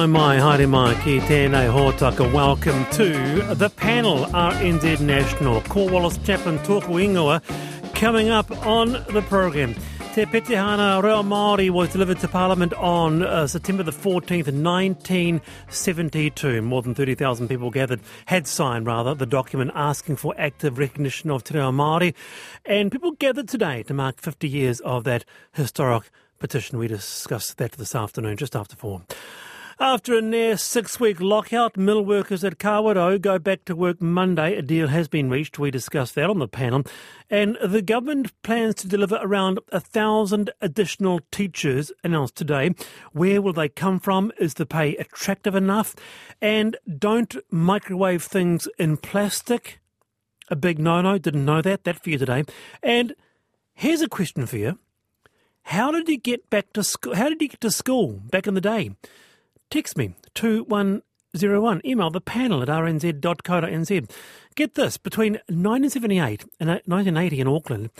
Nau mai, haere mai, ki tēnei hōtaka. Welcome to the panel, RNZ National. Ko Wallace Chapman Tōku Ingoa coming up on the program. Te Petihana Reo Māori was delivered to Parliament on uh, September the 14th, 1972. More than 30,000 people gathered, had signed rather, the document asking for active recognition of Te Reo Māori. And people gathered today to mark 50 years of that historic petition. We discussed that this afternoon, just after four. After a near six week lockout, mill workers at Kawerau go back to work Monday. A deal has been reached. We discussed that on the panel. And the government plans to deliver around a thousand additional teachers announced today. Where will they come from? Is the pay attractive enough? And don't microwave things in plastic. A big no no. Didn't know that. That for you today. And here's a question for you. How did you get back to school? How did you get to school back in the day? Text me 2101. Email the panel at rnz.co.nz. Get this between 1978 and 1980 in Auckland,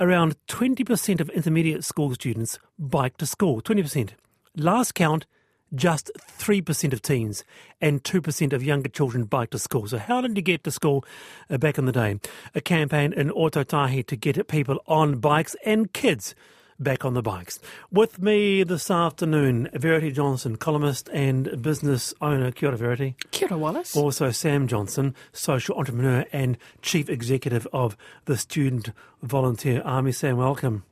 around 20% of intermediate school students bike to school. 20%. Last count, just 3% of teens and 2% of younger children bike to school. So, how did you get to school uh, back in the day? A campaign in Ōtautahi to get people on bikes and kids back on the bikes. With me this afternoon, Verity Johnson, columnist and business owner. Kia ora, Verity. Kia ora, Wallace. Also, Sam Johnson, social entrepreneur and chief executive of the Student Volunteer Army. Sam, welcome.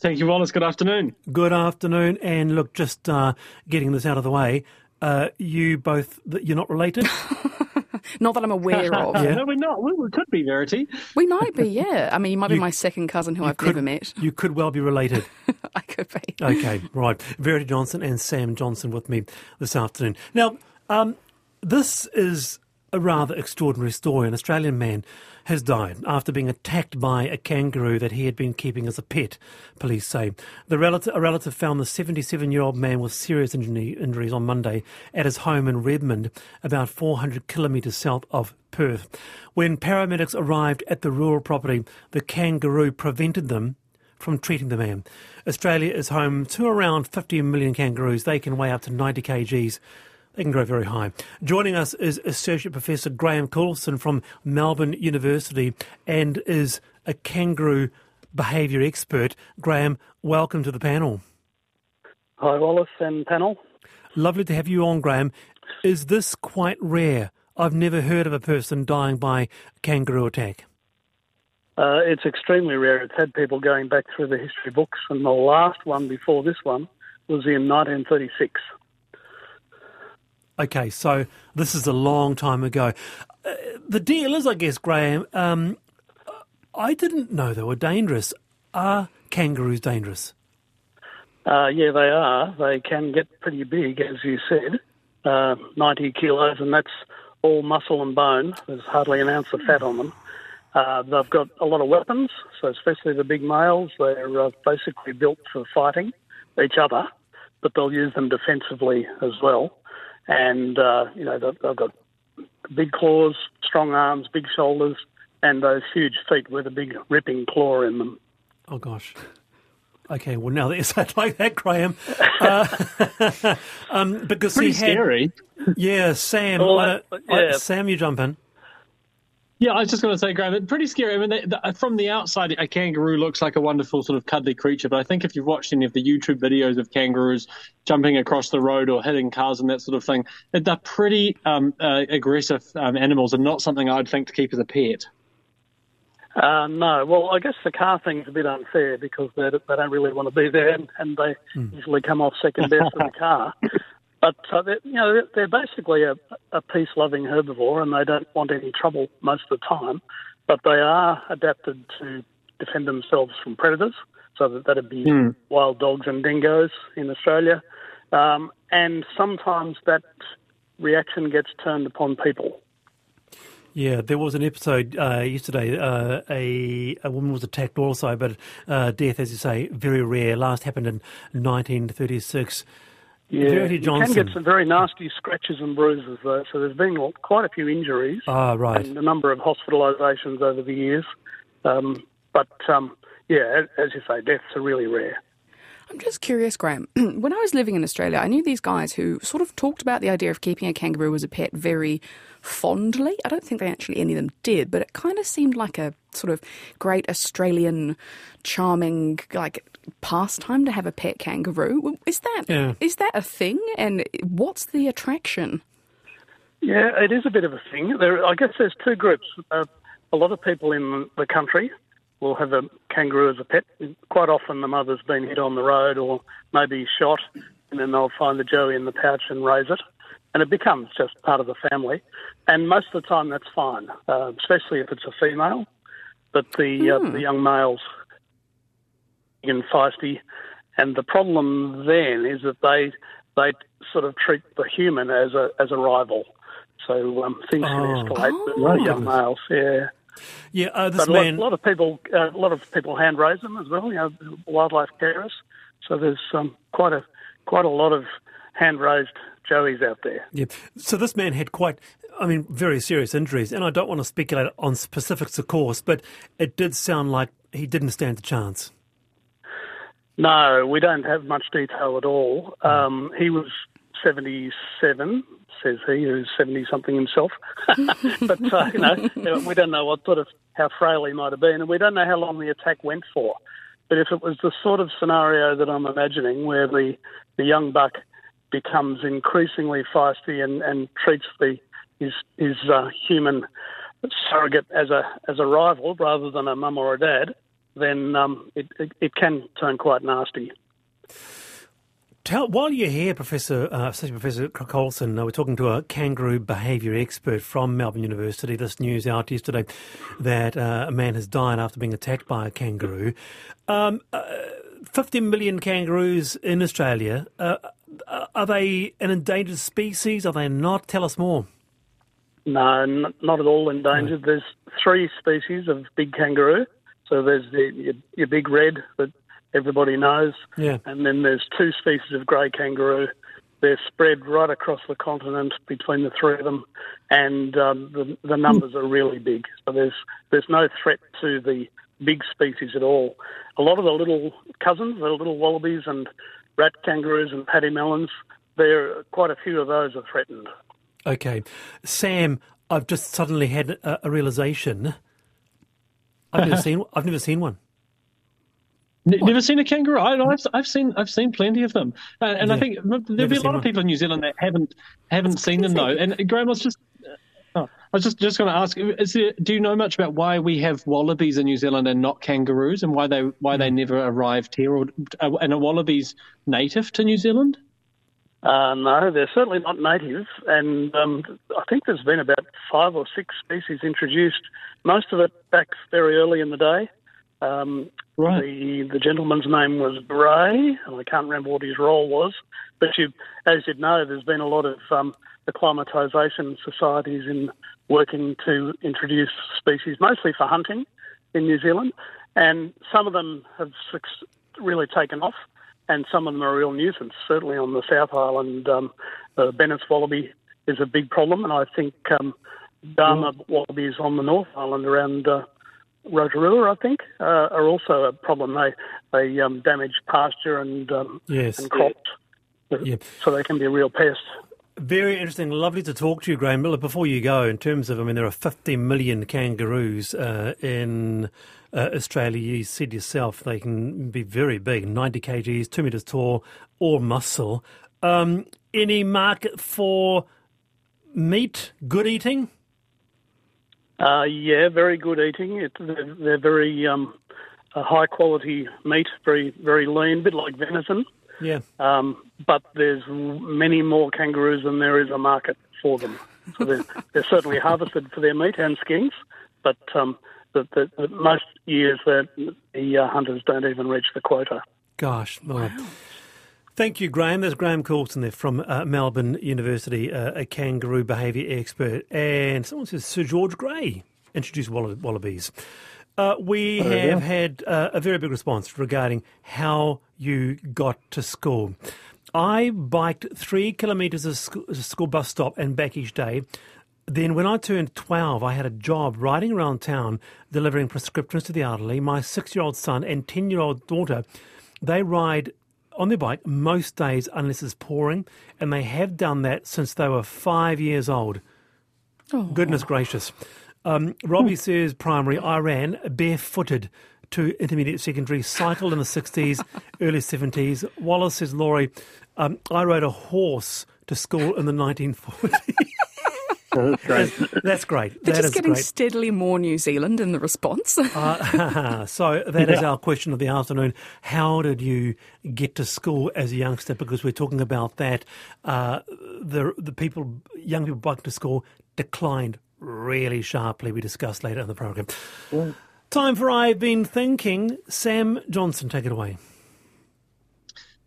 Thank you, Wallace. Good afternoon. Good afternoon. And look, just uh, getting this out of the way, uh, you both, you're not related? Not that I'm aware of. yeah. No, we're not. We, we, could be Verity. We might be, yeah. I mean, you might you, be my second cousin who I've could, never met. You could well be related. I could be. Okay, right. Verity Johnson and Sam Johnson with me this afternoon. Now, um, this is a rather extraordinary story. An Australian man has died after being attacked by a kangaroo that he had been keeping as a pet, police say. The relative, a relative found the 77 year old man with serious injuries on Monday at his home in Redmond, about 400 kilometres south of Perth. When paramedics arrived at the rural property, the kangaroo prevented them from treating the man. Australia is home to around 50 million kangaroos. They can weigh up to 90 kgs. They can grow very high. Joining us is Associate Professor Graham Coulson from Melbourne University and is a kangaroo behaviour expert. Graham, welcome to the panel. Hi, Wallace and panel. Lovely to have you on, Graham. Is this quite rare? I've never heard of a person dying by kangaroo attack. Uh, it's extremely rare. It's had people going back through the history books, and the last one before this one was in 1936. Okay, so this is a long time ago. Uh, the deal is, I guess, Graham, um, I didn't know they were dangerous. Are kangaroos dangerous? Uh, yeah, they are. They can get pretty big, as you said, uh, 90 kilos, and that's all muscle and bone. There's hardly an ounce of fat on them. Uh, they've got a lot of weapons, so especially the big males, they're uh, basically built for fighting each other, but they'll use them defensively as well and uh, you know they've, they've got big claws, strong arms, big shoulders, and those huge feet with a big ripping claw in them. Oh gosh. Okay, well now that you say it like that, Graham, uh, um, because pretty he had, scary. Yeah, Sam. Well, uh, yeah. Sam, you jump in. Yeah, I was just going to say, Graham, it's pretty scary. I mean, they, the, from the outside, a kangaroo looks like a wonderful sort of cuddly creature, but I think if you've watched any of the YouTube videos of kangaroos jumping across the road or hitting cars and that sort of thing, they're pretty um, uh, aggressive um, animals and not something I'd think to keep as a pet. Uh, no, well, I guess the car thing's a bit unfair because they, they don't really want to be there, and, and they mm. usually come off second best in the car. But uh, you know, they're basically a, a peace-loving herbivore, and they don't want any trouble most of the time. But they are adapted to defend themselves from predators, so that that'd be mm. wild dogs and dingoes in Australia. Um, and sometimes that reaction gets turned upon people. Yeah, there was an episode uh, yesterday. Uh, a a woman was attacked also, but uh, death, as you say, very rare. Last happened in 1936. Yeah, you can get some very nasty scratches and bruises though. So there's been quite a few injuries. Ah, right. And a number of hospitalisations over the years. Um, but um, yeah, as you say, deaths are really rare. I'm just curious, Graham. when I was living in Australia, I knew these guys who sort of talked about the idea of keeping a kangaroo as a pet very fondly. I don't think they actually any of them did, but it kind of seemed like a sort of great Australian, charming like pastime to have a pet kangaroo. Is that Yeah. is that a thing? And what's the attraction? Yeah, it is a bit of a thing. There, I guess there's two groups. Uh, a lot of people in the country will have a kangaroo as a pet. Quite often, the mother's been hit on the road or maybe shot, and then they'll find the joey in the pouch and raise it, and it becomes just part of the family. And most of the time, that's fine, uh, especially if it's a female. But the uh, the young males and feisty, and the problem then is that they they sort of treat the human as a as a rival. So um, things can Oh. escalate Oh. the young males. Yeah. Yeah, uh, this But a lot, man. a lot of people, uh, a lot of people hand raise them as well. You know, wildlife carers. So there's um, quite a quite a lot of hand raised joeys out there. Yeah. So this man had quite, I mean, very serious injuries, and I don't want to speculate on specifics, of course, but it did sound like he didn't stand a chance. No, we don't have much detail at all. Um, he was 77, says he, who's 70 something himself. but, uh, you know, we don't know what sort of, how frail he might have been, and we don't know how long the attack went for. But if it was the sort of scenario that I'm imagining, where the, the young buck becomes increasingly feisty and, and treats the his, his uh, human surrogate as a as a rival rather than a mum or a dad, then um, it, it, it can turn quite nasty. Tell, while you're here, Professor, uh, Associate Professor Coulson, uh, we're talking to a kangaroo behaviour expert from Melbourne University. This news out yesterday that uh, a man has died after being attacked by a kangaroo. Um, uh, 50 million kangaroos in Australia. Uh, uh, are they an endangered species? Are they not? Tell us more. No, n- not at all endangered. There's three species of big kangaroo. So there's the, your, your big red that everybody knows, Yeah. and then there's two species of grey kangaroo. They're spread right across the continent between the three of them, and um, the, the numbers are really big. So there's there's no threat to the big species at all. A lot of the little cousins, the little wallabies and rat kangaroos and pademelons, there quite a few of those are threatened. Okay. Sam, I've just suddenly had a, a realization. I've never seen. I've never seen one. N- Never seen a kangaroo. I, I've, I've seen I've seen plenty of them, uh, and I think there'll Never be a lot one. of people in New Zealand that haven't haven't seen them though. And Graham, was just oh, I was just just going to ask: is there, Do you know much about why we have wallabies in New Zealand and not kangaroos, and why they why Hmm. they never arrived here? Or uh, and are wallabies native to New Zealand? Uh, no, they're certainly not native, and um, I think there's been about five or six species introduced. Most of it back very early in the day. Um, Right. The the gentleman's name was Grey, and I can't remember what his role was. But you, as you'd know, there's been a lot of um, acclimatisation societies in working to introduce species, mostly for hunting in New Zealand, and some of them have really taken off, and some of them are a real nuisance. Certainly on the South Island, um, the Bennett's wallaby is a big problem, and I think um, dama wallabies on the North Island around uh, Rotorua, I think, uh, are also a problem. They they um, damage pasture and um, Yes. and crops, Yeah. so they can be a real pest. Very interesting. Lovely to talk to you, Graham Miller. Before you go, in terms of, I mean, there are 50 million kangaroos uh, in uh, Australia. You said yourself they can be very big 90 kgs, 2 metres tall, or muscle. Um, any market for meat, good eating? Uh, yeah, very good eating. It, they're, they're very um, high quality meat, very very lean, a bit like venison. Yeah. Um, but there's many more kangaroos than there is a market for them. So they're, they're certainly harvested for their meat and skins, but um, the, the, the most years that the uh, hunters don't even reach the quota. Gosh. Well, Thank you, Graham. There's Graham Coulson there from uh, Melbourne University, uh, a kangaroo behaviour expert. And someone says Sir George Grey introduced walla- wallabies. Uh, we have had uh, a very big response regarding how you got to school. I biked three kilometres of school, school bus stop and back each day. Then, when I turned 12, I had a job riding around town delivering prescriptions to the elderly. My six year old son and 10 year old daughter, they ride on their bike most days unless it's pouring, and they have done that since they were five years old. Oh. Goodness gracious. Um, Robbie says primary, I ran barefooted to intermediate secondary, cycled in the 60s, early 70s. Wallace says, Laurie, um, I rode a horse to school in the 1940s. That's great. That's great. They're That just is getting great. steadily more New Zealand in the response. Uh, so that is Yeah. our question of the afternoon. How did you get to school as a youngster? Because we're talking about that. Uh, the the people, young people biking to school declined really sharply. We discussed later in the program. Time for I've been thinking. Sam Johnson, take it away.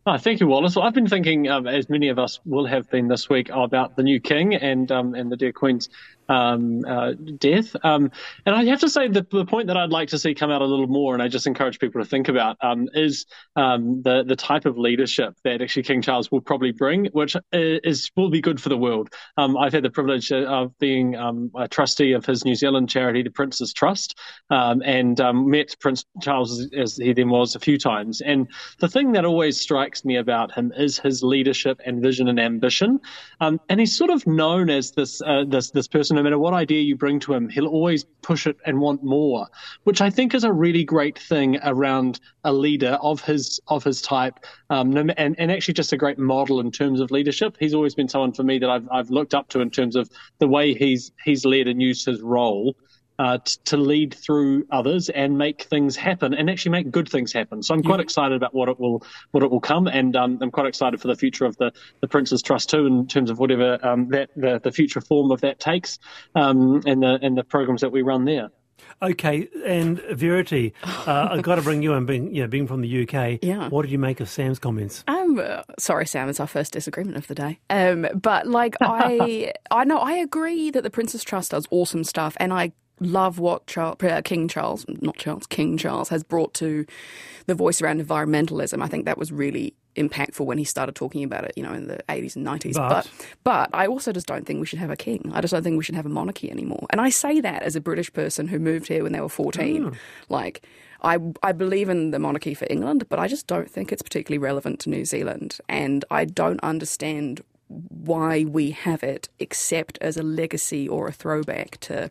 Oh, thank you, Wallace. Well, I've been thinking, um, as many of us will have been this week, about the new king and um, and the dear Queen's um, uh, death. Um, and I have to say that the point that I'd like to see come out a little more, and I just encourage people to think about, um, is um, the the type of leadership that actually King Charles will probably bring, which is will be good for the world. Um, I've had the privilege of being um, a trustee of his New Zealand charity, the Prince's Trust, and met Prince Charles as he then was a few times. And the thing that always strikes me about him is his leadership and vision and ambition. And he's sort of known as this uh, this this person. No matter what idea you bring to him, he'll always push it and want more, which I think is a really great thing around a leader of his of his type, um, and and actually just a great model in terms of leadership. He's always been someone for me that I've I've looked up to in terms of the way he's he's led and used his role uh, t- to lead through others and make things happen and actually make good things happen. So I'm quite excited about what it will what it will come, and um, I'm quite excited for the future of the the Prince's Trust too, in terms of whatever um, that the, the future form of that takes, um, and the and the programs that we run there. Okay, and Verity, uh, I've got to bring you in, being, you know, being from the UK. Yeah. What did you make of Sam's comments? Um, uh, sorry, Sam, it's our first disagreement of the day. Um, but like I, I know I agree that the Prince's Trust does awesome stuff, and I love what Charles, uh, King Charles, not Charles, King Charles has brought to the voice around environmentalism. I think that was really impactful when he started talking about it, you know, in the 80s and 90s. But- But but I also just don't think we should have a king. I just don't think we should have a monarchy anymore. And I say that as a British person who moved here when they were 14. Like I I believe in the monarchy for England, but I just don't think it's particularly relevant to New Zealand. And I don't understand why we have it except as a legacy or a throwback to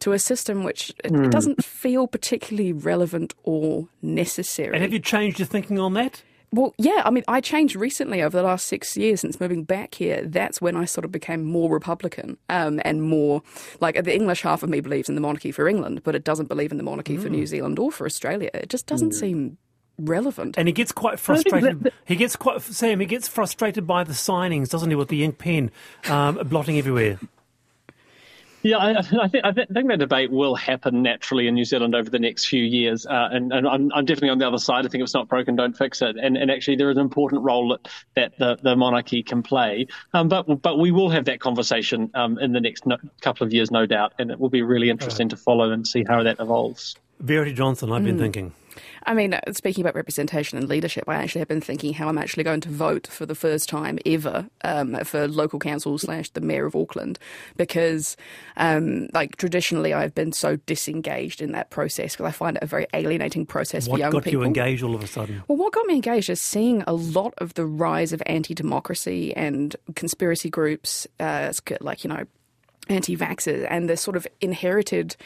to a system which it Hmm. doesn't feel particularly relevant or necessary. And have you changed your thinking on that? Well, yeah, I mean, I changed recently over the last six years since moving back here. That's when I sort of became more Republican um, and more like the English half of me believes in the monarchy for England, but it doesn't believe in the monarchy for New Zealand or for Australia. It just doesn't seem relevant. And he gets quite frustrated. He gets quite Sam. He gets frustrated by the signings, doesn't he, with the ink pen um, blotting everywhere. Yeah, I, I, think, I think that debate will happen naturally in New Zealand over the next few years, uh, and, and I'm, I'm definitely on the other side. I think if it's not broken, don't fix it. And, and actually, there is an important role that, that the, the monarchy can play. Um, but but we will have that conversation um, in the next no, couple of years, no doubt, and it will be really interesting to follow and see how that evolves. Verity Johnson, I've been thinking. I mean, uh, speaking about representation and leadership, I actually have been thinking how I'm actually going to vote for the first time ever um, for local council slash the mayor of Auckland, because um, like traditionally I've been so disengaged in that process because I find it a very alienating process What for young people. What got you engaged all of a sudden? Well, what got me engaged is seeing a lot of the rise of anti democracy and conspiracy groups, uh, like, you know, anti vaxxers, and the sort of inherited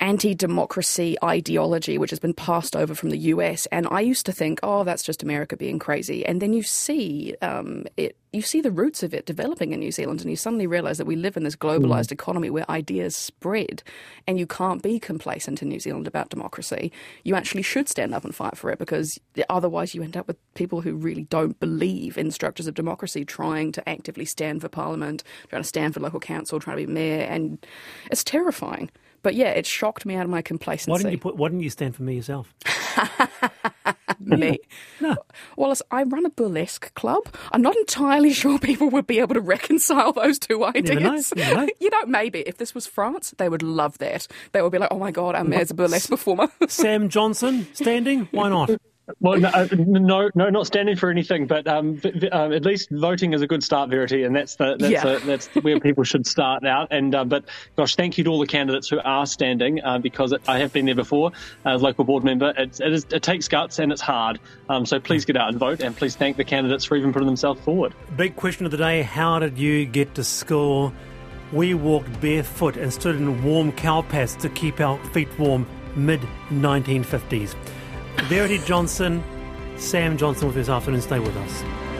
anti democracy ideology which has been passed over from the US. And I used to think, oh, that's just America being crazy. And then you see um, it. You see the roots of it developing in New Zealand, and you suddenly realize that we live in this globalized economy where ideas spread, and you can't be complacent in New Zealand about democracy. You actually should stand up and fight for it because otherwise you end up with people who really don't believe in structures of democracy trying to actively stand for parliament, trying to stand for local council, trying to be mayor, and it's terrifying. But yeah, it shocked me out of my complacency. Why didn't you put? Why didn't you stand for me yourself? me? Wallace, I run a burlesque club. I'm not entirely sure people would be able to reconcile those two ideas. know, never know. you know, maybe if this was France, they would love that. They would be like, "Oh my god, our mayor's a burlesque performer." Sam Johnson standing? Why not? Well, no, uh, no, no, not standing for anything, but um, um, at least voting is a good start, Verity, and that's the that's, Yeah. a, that's where people should start out. And uh, but gosh, thank you to all the candidates who are standing uh, because it, I have been there before as local board member. It, it, is, it takes guts and it's hard. Um, so please get out and vote, and please thank the candidates for even putting themselves forward. Big question of the day how did you get to school? We walked barefoot and stood in warm cow paths to keep our feet warm mid 1950s. Verity Johnson, Sam Johnson with us this afternoon. Stay with us.